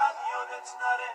من یادت نره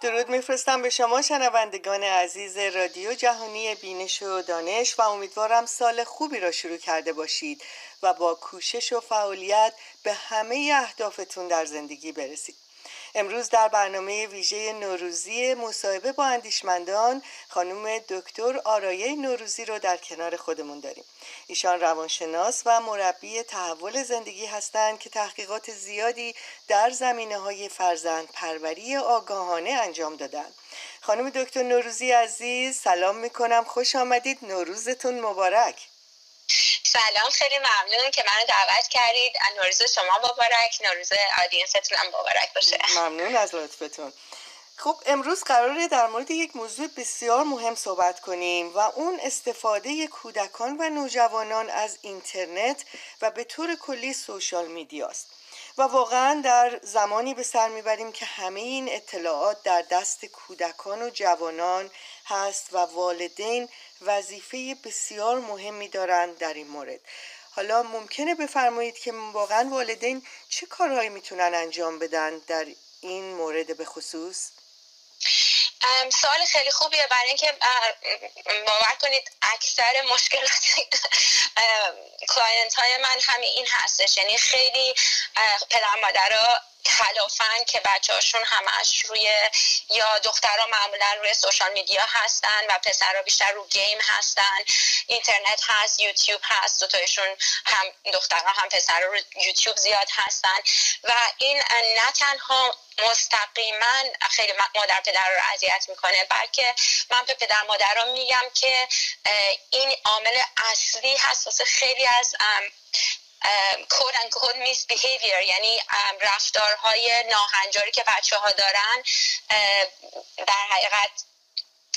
درود میفرستم به شما شنوندگان عزیز رادیو جهانی بینش و دانش و امیدوارم سال خوبی را شروع کرده باشید و با کوشش و فعالیت به همه اهدافتون در زندگی برسید. امروز در برنامه ویژه نوروزی مصاحبه با اندیشمندان خانم دکتر آرایه نوروزی رو در کنار خودمون داریم. ایشان روانشناس و مربی تحول زندگی هستند که تحقیقات زیادی در زمینه های فرزند پروری آگاهانه انجام دادند. خانم دکتر نوروزی عزیز سلام می‌کنم. خوش آمدید. نوروزتون مبارک. سلام خیلی ممنون که منو دعوت کردید. نوروز شما مبارک نوروز آدینستون هم مبارک باشه. ممنون از لطفتون. خب امروز قراره در مورد یک موضوع بسیار مهم صحبت کنیم و اون استفاده کودکان و نوجوانان از اینترنت و به طور کلی سوشال میدیاست. و واقعا در زمانی به سر می‌بریم که همه این اطلاعات در دست کودکان و جوانان هست و والدین وظیفه بسیار مهمی دارند در این مورد. حالا ممکنه بفرمایید که واقعا والدین چه کارهایی می‌تونن انجام بدن در این مورد به خصوص؟ سوال خیلی خوبیه. برای اینکه باور کنید اکثر مشکلات client های من همین این هستش. یعنی خیلی پدر مادرها کلافن که بچه هاشون همش روی یا دخترها معمولا روی social media هستن و پسرها بیشتر رو game هستن. اینترنت هست یوتیوب هست دوتایشون هم دخترها هم پسرها رو یوتیوب زیاد هستن. و این نه تنها مستقیما خیلی مادر پدر رو اذیت می‌کنه بلکه من به پدر مادران میگم که این عامل اصلی هست واسه خیلی از کود ان کود میس بیهیویر یعنی رفتارهای ناهنجاری که بچه ها دارن در حقیقت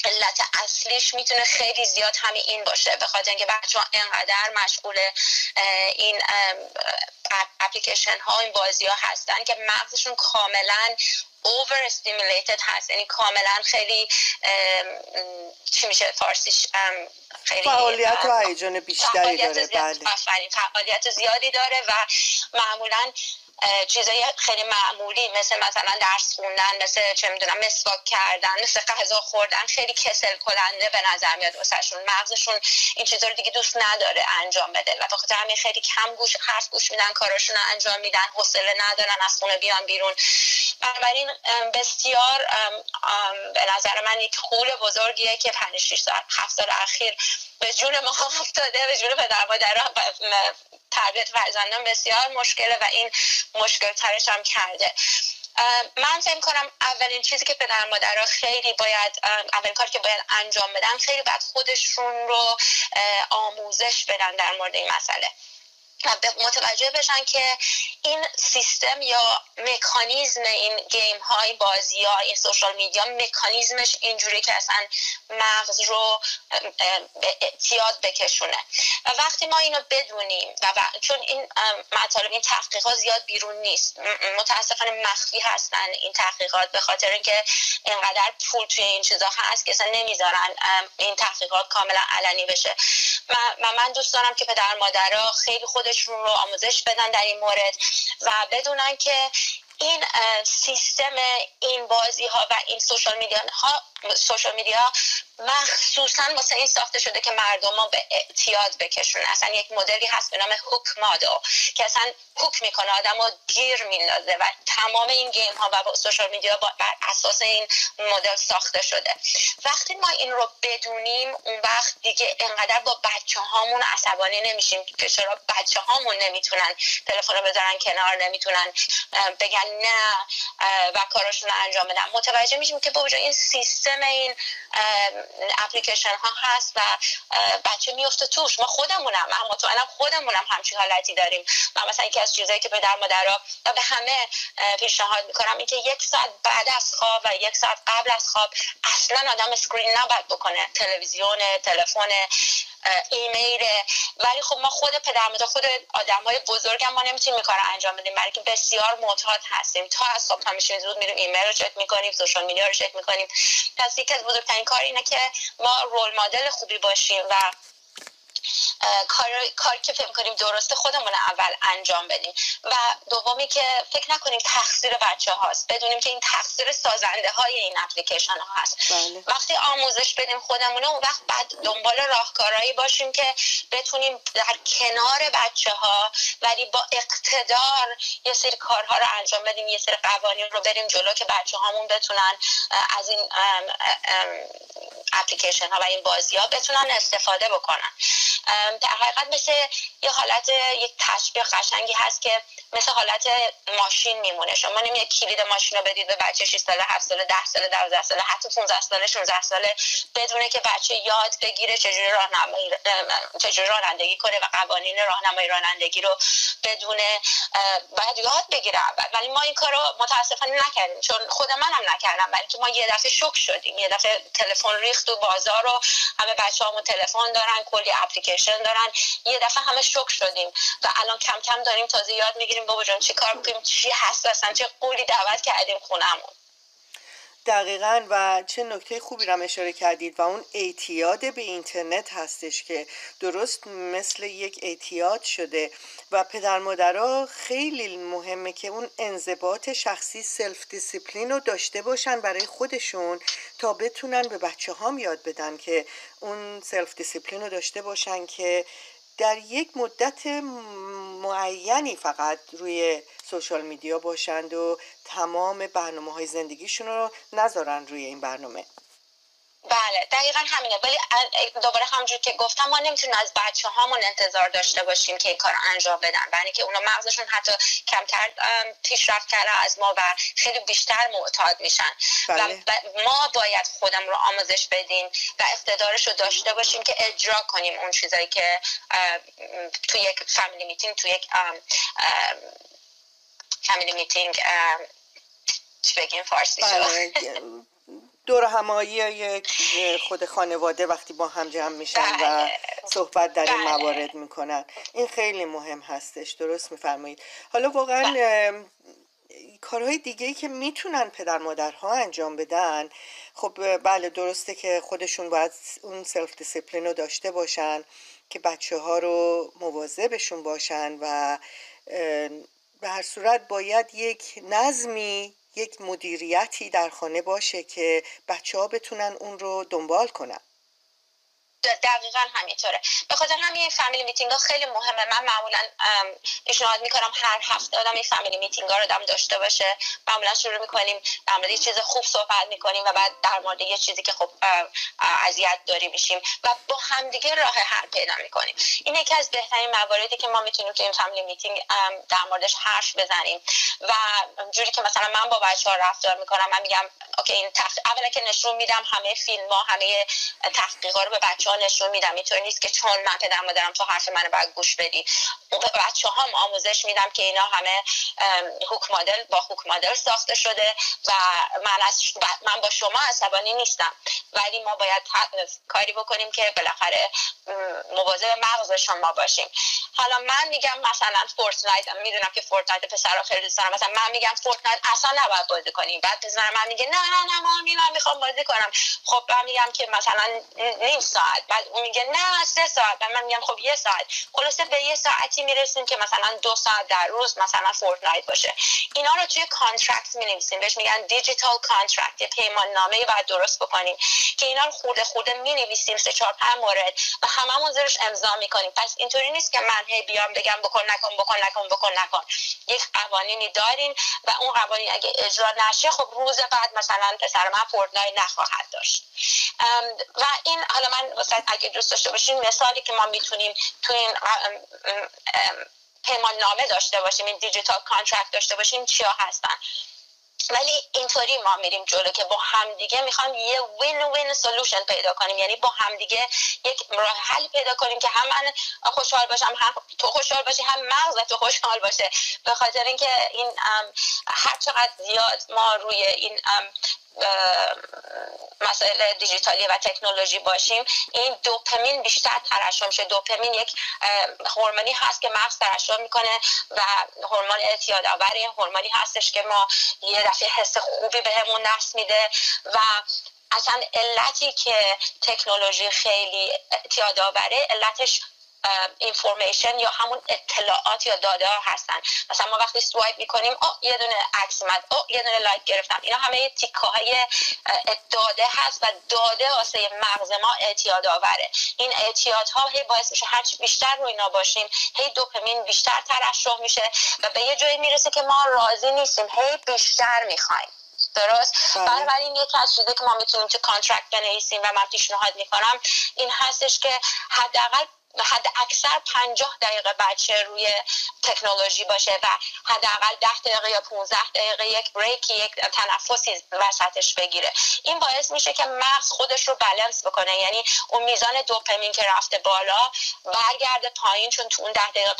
علت اصلیش می‌تونه خیلی زیاد همین این باشه. به خاطر اینکه بچه ها انقدر مشغول این اپلیکیشن ها این بازی ها هستن که مغزشون کاملا over stimulated هست. یعنی کاملا خیلی چی میشه فارسیش؟ خیلی فعالیت و هیجان بیشتری داره بله. فعالیت زیادی داره و معمولا چیزای خیلی معمولی مثل مثلا درس خوندن مثل چه می‌دونم مسواک کردن مثل غذا خوردن خیلی کسل کننده به نظر میاد واسهشون. مغزشون این چیزا رو دیگه دوست نداره انجام بده و بخاطر همین خیلی کم گوش حرف گوش میدن کاراشون رو انجام میدن حوصله ندارن از خونه بیان بیرون. بنابراین بسیار به نظر من یک خول بزرگیه که 5 6 سال 7 سال اخیر به جون ما افتاده به جون پدر مادر تربیت فرزندان بسیار مشکله و این مشکل ترش هم کرده. من فکر کنم اولین چیزی که پدر مادرها خیلی باید اولین کاری که باید انجام بدن خیلی باید خودشون رو آموزش بدن در مورد این مسئله. متوجه بشن که این سیستم یا مکانیزم این گیم های بازی ها این سوشال میدیا مکانیزمش اینجوری که اصلا مغز رو اعتیاد بکشونه. و وقتی ما اینو بدونیم و چون این مطالب این تحقیقات زیاد بیرون نیست. متاسفانه مخفی هستن این تحقیقات به خاطر اینکه اینقدر پول توی این چیزا هست که اصلا نمی‌ذارن این تحقیقات کاملا علنی بشه. و من دوست دارم که پدر مادرها خیلی خود خودشون رو آموزش بدن در این مورد و بدونن که این سیستم این بازی ها و این سوشال میدیا ها سوشال میدیا مخصوصا واسه این ساخته شده که مردم ها به اعتیاد بکشون اصلا یک مدلی هست به نام هوک مادل که اصلا هوک می‌کنه آدم رو گیر میندازه و تمام این گیم ها و سوشال میدیا بر اساس این مدل ساخته شده. وقتی ما این رو بدونیم اون وقت دیگه انقدر با بچه هامون عصبانی نمیشیم که چرا بچه هامون نمی‌تونن تلفن رو بذارن کنار نمی‌تونن بگن نه و کاراشون رو انجام بدن. متوجه میشیم که با این سیستم این اپلیکیشن ها هست و بچه میفته توش. ما خودمونم من مطمئنم خودمونم همچین حالتی داریم. و مثلا یکی از چیزایی که پدر مادرها و به همه پیشنهاد می‌کنم اینکه یک ساعت بعد از خواب و یک ساعت قبل از خواب اصلا آدم screen نباید بکنه. تلویزیون تلفن ایمیل ولی خب ما خود پدر مادر خود آدم های بزرگ هم ما نمی‌تونیم کار انجام بدیم برای بسیار معتاد هستیم. تا از صبح میشیم زود میریم ایمیل رو چک می‌کنیم social media رو چک می‌کنیم. پس یکی از بزرگترین کار اینه که ما role model خوبی باشیم و کار کاری که فکر کنیم درسته خودمون اول انجام بدیم. و دومی که فکر نکنیم تقصیر بچه هاست. بدونیم که این تقصیر سازنده های این اپلیکیشن ها هست. بله. وقتی آموزش بدیم خودمون اون وقت بعد دنبال راهکارهایی باشیم که بتونیم در کنار بچه ها ولی با اقتدار یه سری کارها رو انجام بدیم یه سری قوانین رو بریم جلو که بچه هامون بتونن از این اپلیکیشن ها و این بازی ها بتونن استفاده بکنن. در حقیقت مثل یه حالت یک تشبیه قشنگی هست که مثل حالت ماشین میمونه. شما نمیه کلید ماشین رو بدید به بچه 6 ساله 7 ساله 10 ساله 12 ساله حتی 15 ساله 16 ساله بدونه که بچه یاد بگیره چجوری راهنمایی چجوری رانندگی کنه و قوانین راهنمایی رانندگی رو بدونه. باید یاد بگیره اول. ولی ما این کارو متاسفانه نکردیم. چون خود منم نکردم. برای اینکه ما یه دفعه شوک شدیم. یه دفعه تلفن ریخت و بازار رو همه بچه‌هامون تلفن دارن کلی اپلیکیشن دارن. یه دفعه همه شوک شدیم و الان کم کم داریم تازه یاد می‌گیریم. بابا جان چی کار بکنیم چی هست اصلا چه غولی دعوت کردیم خونمون دقیقا و چه نکته خوبی رو اشاره کردید و اون اعتیاد به اینترنت هستش که درست مثل یک اعتیاد شده. و پدر مادرها خیلی مهمه که اون انضباط شخصی self discipline رو داشته باشن برای خودشون تا بتونن به بچه هام یاد بدن که اون self discipline رو داشته باشن که در یک مدت معینی فقط روی social media باشند و تمام برنامه های زندگیشون رو نذارن روی این برنامه. بله دقیقا همینه. ولی دوباره همونجور که گفتم ما نمی‌تونیم از بچه هامون انتظار داشته باشیم که این کار انجام بدن. برای که اونا مغزشون حتی کمتر پیشرفت کرده از ما و خیلی بیشتر معتاد میشن. بله. و ما باید خودم رو آموزش بدیم و اقتدارش رو داشته باشیم که اجرا کنیم اون چیزایی که تو یک family meeting تو یک family meeting چی بگیم فارسی بله. دورهمایی یک خود خانواده وقتی با هم جمع میشن و بله. صحبت در این بله. موارد می‌کنن این خیلی مهم هستش درست میفرمایید حالا واقعا. کارهای دیگه ای که می‌تونن پدر مادرها انجام بدن خب بله درسته که خودشون باید اون self discipline رو داشته باشن که بچه ها رو مواظبشون باشن و به هر صورت باید یک نظمی یک مدیریتی در خانه باشه که بچه ها بتونن اون رو دنبال کنن. دقیقا همینطوره. به خاطر همین family meeting ها خیلی مهمه. من معمولا پیشنهاد می‌کنم هر هفته آدم این family meeting ها رو دم داشته باشه. معمولا شروع می‌کنیم در مورد یه چیز خوب صحبت می‌کنیم و بعد در مورد یه چیزی که خب اذیت داری میشیم و با همدیگه راه حل پیدا می‌کنیم. این یکی از بهترین مواردی که ما می‌تونیم تو این family meeting در موردش حرف بزنیم. و جوری که مثلا من با بچه ها رفتار می‌کنم من میگم okay این تخ... اولا که نشون میدم همه فیلم ها همه تحقیقات رو به بچه ها نشون میدم. اینطور نیست که چون من پدر مادرم تو حرف منو باید گوش بدی. بچه هم آموزش میدم که اینا همه hook model با hook model ساخته شده و من از من با شما عصبانی نیستم. ولی ما باید کاری بکنیم که بالاخره مواظب مغز شما باشیم. حالا من میگم مثلا Fortnite می‌دونم که Fortnite پسرا خیلی دوست دارم. مثلا من میگم Fortnite اصلا نباید بازی کنیم بعد پسر من میگه نه نه نه من می‌خوام بازی کنم. خب من میگم که مثلا نیم ساعت. ساعت. بعد اون میگه نه سه ساعت. بعد من میگم خب یه ساعت. خلاصه به یه ساعتی می‌رسیم که مثلا دو ساعت در روز مثلا Fortnite باشه. اینا رو توی contract می نویسیم بهش میگن digital contract یه پیمان نامه بعد درست بکنیم که اینا رو خرده خرده می نویسیم سه چهار پنج مورد و هممون زیرش امضا می‌کنیم. پس اینطوری نیست که من هی بیام بگم بکن نکن بکن نکن بکن نکن. یک قوانینی داریم و اون قوانین اگه اجرا نشه خب روز بعد مثلا پسر من Fortnite نخواهد داشت. و این حالا من اگه دوست داشته باشین مثالی که ما می‌تونیم تو این پیمان نامه داشته باشیم این digital contract داشته باشیم چیا هستن؟ ولی اینطوری ما میریم جلو که با همدیگه می‌خوام یه win win solution پیدا کنیم. یعنی با همدیگه یک راه حل پیدا کنیم که هم من خوشحال باشم هم تو خوشحال باشی هم مغز تو خوشحال باشه. به خاطر اینکه این هر چقدر زیاد ما روی این مسائل دیجیتالی و تکنولوژی باشیم این دوپامین بیشتر ترشح میشه. دوپامین یک هورمونی هست که مغز ترشح می‌کنه و هورمون اعتیاد آور هورمونی هستش که ما یه دفعه حس خوبی بهمون به دست میده و اصلا علتی که تکنولوژی خیلی اعتیاد آوره علتش information یا همون اطلاعات یا داده ها هستن. مثلا ما وقتی swipe می‌کنیم او یه دونه عکس اومد او یه دونه like گرفتم. اینا همه تیکه های داده هست و داده واسه مغز ما اعتیاد آوره. این اعتیاد ها هی باعث میشه هرچی بیشتر رو اینا باشیم هی دوپامین بیشتر ترشح میشه و به یه جایی می‌رسه که ما راضی نیستیم هی بیشتر می‌خوایم. درست؟ بله. بنابراین یکی از چیزی که ما می‌تونیم تو contract بنویسیم و من پیشنهاد می‌کنم این هستش که حداقل حد اکثر پنجاه دقیقه بچه روی تکنولوژی باشه و حداقل ده دقیقه یا 15 دقیقه یک بریک یک تنفسی وسطش بگیره. این باعث میشه که مغز خودش رو بلنس بکنه. یعنی اون میزان دوپامین که رفته بالا برگرده پایین چون تو اون ده دقیقه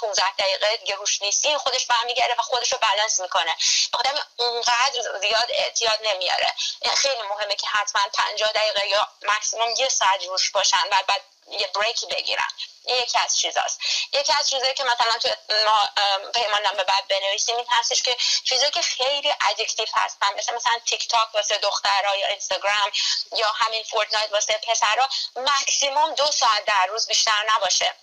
15 دقیقه دیگه روش نیستی خودش برمیگرده و خودش رو بلنس می‌کنه. بخاطر اونقدر زیاد اعتیاد نمیاره. خیلی مهمه که حتما 50 دقیقه یا مکسیموم یه ساعت روش باشن و بعد یه break ی بگیرن. این یکی از چیزاست. یکی از چیزایی که مثلا تو ما پیمان نامه بعد بنویسیم این هستش که چیزایی که خیلی addictive هستن. مثل مثلا تیک تاک واسه دخترها یا اینستاگرام یا همین Fortnite واسه پسرها مکسیموم دو ساعت در روز بیشتر نباشه.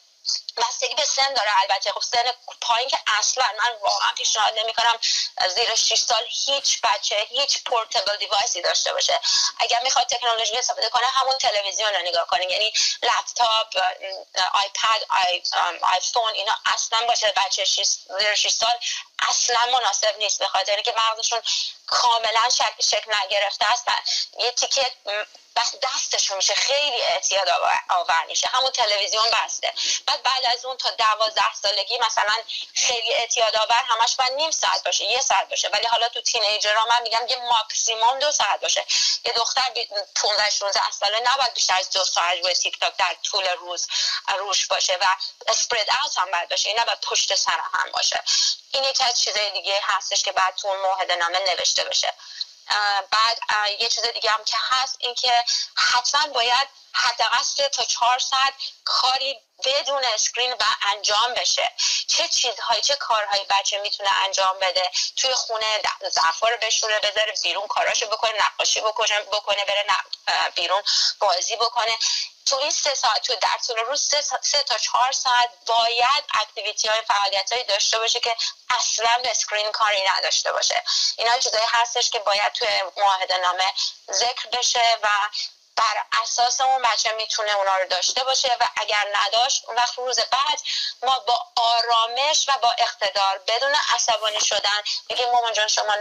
بستگی به سن داره البته. خب سن پایین که اصلا من واقعا پیشنهاد نمی‌کنم زیر 6 سال هیچ بچه هیچ portable device ی داشته باشه. اگر می‌خواد تکنولوژی استفاده کنه همون تلویزیون رو نگاه کنه. یعنی لپتاپ آیپد آی، آیفون اینا اصلا باشه. بچه زیر 6 سال اصلا مناسب نیست به خاطر اینکه مغزشون کاملا شکل شکل نگرفته است یه تیکه دستشون میشه. خیلی اعتیاد آور میشه. همون تلویزیون بسته. بعد بعد از اون تا دوازده سالگی مثلا خیلی اعتیاد آور همش باید نیم ساعت باشه یه ساعت باشه. ولی حالا تو ها من میگم یه ماکسیموم دو ساعت باشه. یه دختر 15 16 ساله نباید بیشتر از دو ساعت روی تیک تاک در طول روز روش باشه و اسپرد اوت هم باید باشه. این نباید پشت سر هم باشه. این یکی از چیزای دیگه هستش که بعد تو اون نامه نوشته بشه. بعد یه چیز دیگه هم که هست این که حتما باید حداقل تا چهار ساعت کاری بدون screen و انجام بشه. چه چیزهایی چه کارهایی بچه می‌تونه انجام بده؟ توی خونه ظرفا رو بشوره بذاره بیرون کاراشو بکنه نقاشی بکنه بکنه بره بیرون بازی بکنه. تو این سه ساعت تو در طول روز سه, سه تا چهار ساعت باید activity های فعالیت های داشته باشه که اصلا screen کاری نداشته باشه. اینا چیزایی هستش که باید توی معاهده نامه ذکر بشه و بر اساس اون بچه می‌تونه اونا رو داشته باشه و اگر نداشت اون وقت روز بعد ما با آرامش و با اقتدار بدون عصبانی شدن بگیم مامان جان شما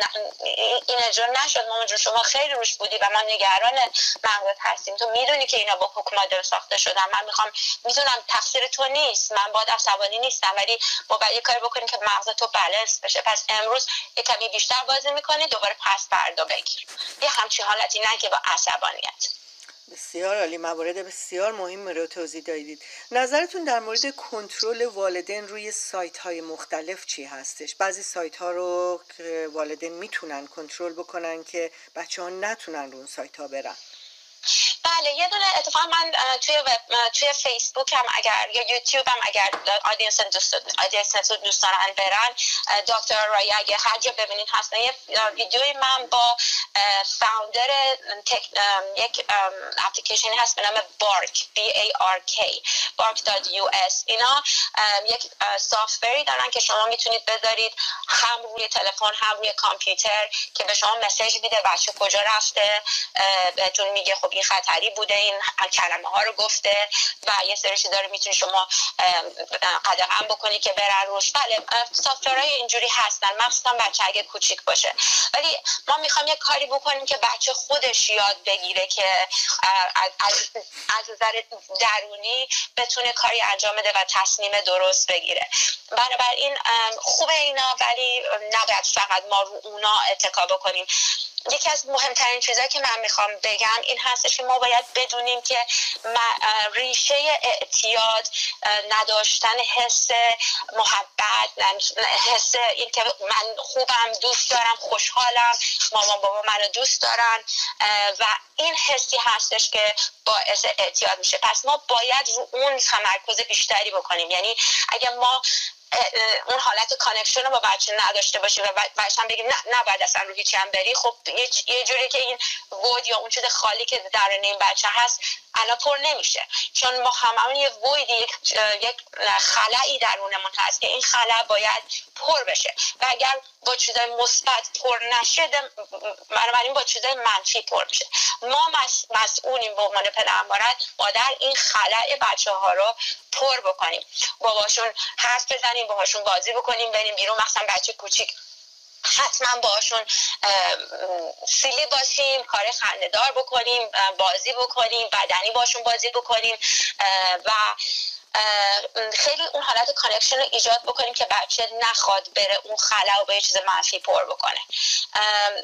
این اجرا نشد مامان جان شما خیلی روش بودی و ما نگران مغزت هستیم. تو می‌دونی که اینا با حکم ساخته شدن. من می‌خوام می‌دونم تقصیر تو نیست. من باید عصبانی نیستم ولی ما باید یه کاری بکنیم که مغز تو بلنس بشه. پس امروز یه کمی بیشتر بازی می‌کنی دوباره پس بردا بگیر. یه همچین حالتی نه که با عصبانیت. بسیار عالی موارد بسیار مهم رو توضیح دادید. نظرتون در مورد کنترل والدین روی سایت های مختلف چی هستش؟ بعضی سایت ها رو والدین می‌تونن کنترل بکنن که بچه ها نتونن رو اون سایت ها برن. بله یه دونه اتفاق من توی توی فیسبوک هم اگر یا یوتیوب هم اگر آدینس دوست آدینس دوست دارن برن دکتر رای اگه هر جا ببینید هستن یه ویدیوی من با فاوندر یک اپلیکیشن هست به نام بارک B A R K bark.us اینا یک سافتوری دارن که شما می‌تونید بذارید هم روی تلفن هم روی کامپیوتر که به شما مسیج میده بچه کجا رفته بهتون میگه خب این خطری بوده این کلمه ها رو گفته و یه سری چیزا رو می‌تونید شما قدغن بکنید که برن روش. بله سافتورهای اینجوری هستن. مخصوصا بچه اگه کوچیک باشه. ولی ما می‌خوام یه کاری بکنیم که بچه خودش یاد بگیره که از نظر درونی بتونه کاری انجام بده و تصمیم درست بگیره. بنابراین خوبه اینا ولی نباید فقط ما رو اونا اتکا بکنیم. یکی از مهمترین چیزهایی که من می‌خوام بگم این هستش که ما باید بدونیم که ریشه اعتیاد نداشتن حس محبت حس این که من خوبم دوست دارم خوشحالم مامان بابا منو دوست دارن و این حسی هستش که باعث اعتیاد میشه. پس ما باید رو اون تمرکز بیشتری بکنیم. یعنی اگه ما اون حالت connection رو با بچه نداشته باشی و بچه هم بگیم نه نباید اصلا رو هیچی هم بری. خب یه جوری که این وود یا اون چیز خالی که در این بچه هست الان پر نمیشه. چون ما هممون یه ویدی یک, یک خلایی درونمون هست که این خلا باید پر بشه. و اگر با چیزای مثبت پر نشه بنابراین با چیزای منفی پر میشه. ما مسئولیم به عنوان پدر مادر این خلای بچه ها رو پر بکنیم. باباشون حرف بزنیم باهاشون بازی بکنیم بریم بیرون. مثلا بچه کوچیک. حتما باشون silly باشیم کار خنده‌دار بکنیم بازی بکنیم بدنی باشون بازی بکنیم و خیلی اون حالت connection رو ایجاد بکنیم که بچه نخواد بره اون خلا و به چیز منفی پر بکنه.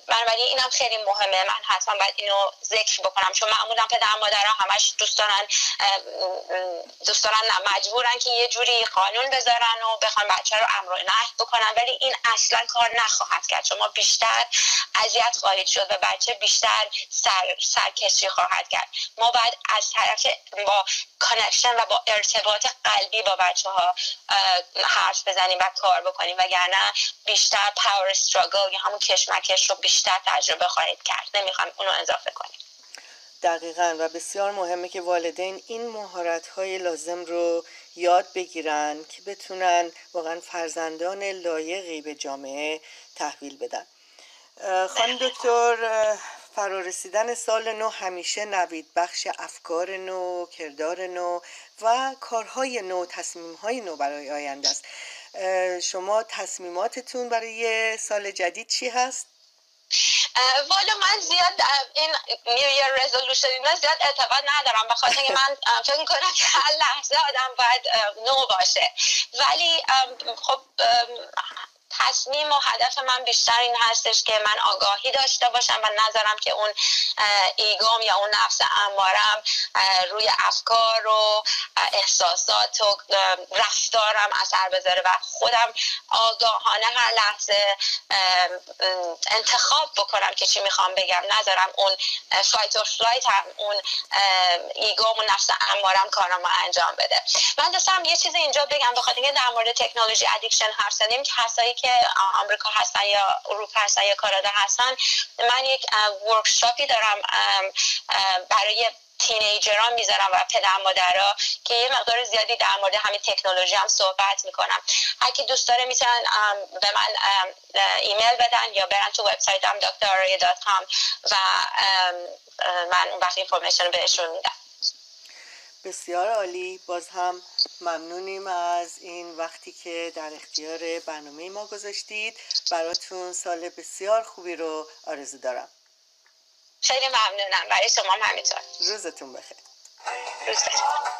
بنابراین اینم خیلی مهمه. من حتما باید اینو ذکر بکنم. چون معمولا پدر مادرها همش دوست دارن دوست دارن مجبورن که یه جوری قانون بذارن و بخوان بچه رو امر و نهی بکنن. ولی این اصلا کار نخواهد کرد. شما بیشتر اذیت خواهید شد و بچه بیشتر سر سرکشی خواهد کرد. ما باید از طرف با connection و با ارتباط قلبی با بچه ها حرف بزنیم و کار بکنیم وگرنه بیشتر power struggle یا همون کشمکش رو بیشتر تجربه خواهید کرد. نمی‌خوام اونو اضافه کنیم. دقیقا. و بسیار مهمه که والدین این مهارت های لازم رو یاد بگیرن که بتونن واقعا فرزندان لایقی به جامعه تحویل بدن. خانم دکتر فرارسیدن سال نو همیشه نوید بخش افکار نو کردار نو و کارهای نو تصمیمهای نو برای آینده است شما تصمیماتتون برای سال جدید چی هست؟ والا من زیاد این نیو ایر رزولوشن اینا زیاد اعتقاد ندارم به خاطر من فکر می‌کنم که هر لحظه آدم باید نو باشه ولی خب تصمیم و هدف من بیشتر این هستش که من آگاهی داشته باشم و نذارم که اون ایگام یا اون نفس امارم روی افکار و احساسات و رفتارم اثر بذاره و خودم آگاهانه هر لحظه انتخاب بکنم که چی می‌خوام بگم. نذارم اون fight و flight هم اون ego م و نفس اماره‌م کارم رو انجام بده. من دستم یه چیز اینجا بگم بخاطر اینکه در مورد technology addiction حرف زدیم کسایی که آمریکا هستن یا اروپا هستن یا کانادا هستن من یک workshop ی دارم برای teenager ان می‌ذارم و پدر مادرها که یه مقدار زیادی در مورد همین تکنولوژی هم صحبت می‌کنم. هر کی دوست داره می‌تونن به من ایمیل بدن یا برن تو وبسایتم دکتر و من اون وقت اینفورمیشن بهشون میدم. بسیار عالی. باز هم ممنونیم از این وقتی که در اختیار برنامه ما گذاشتید. براتون سال بسیار خوبی رو آرزو دارم. خیلی ممنونم. برای شما همینطور. روزتون بخیر. روزتون بخیر.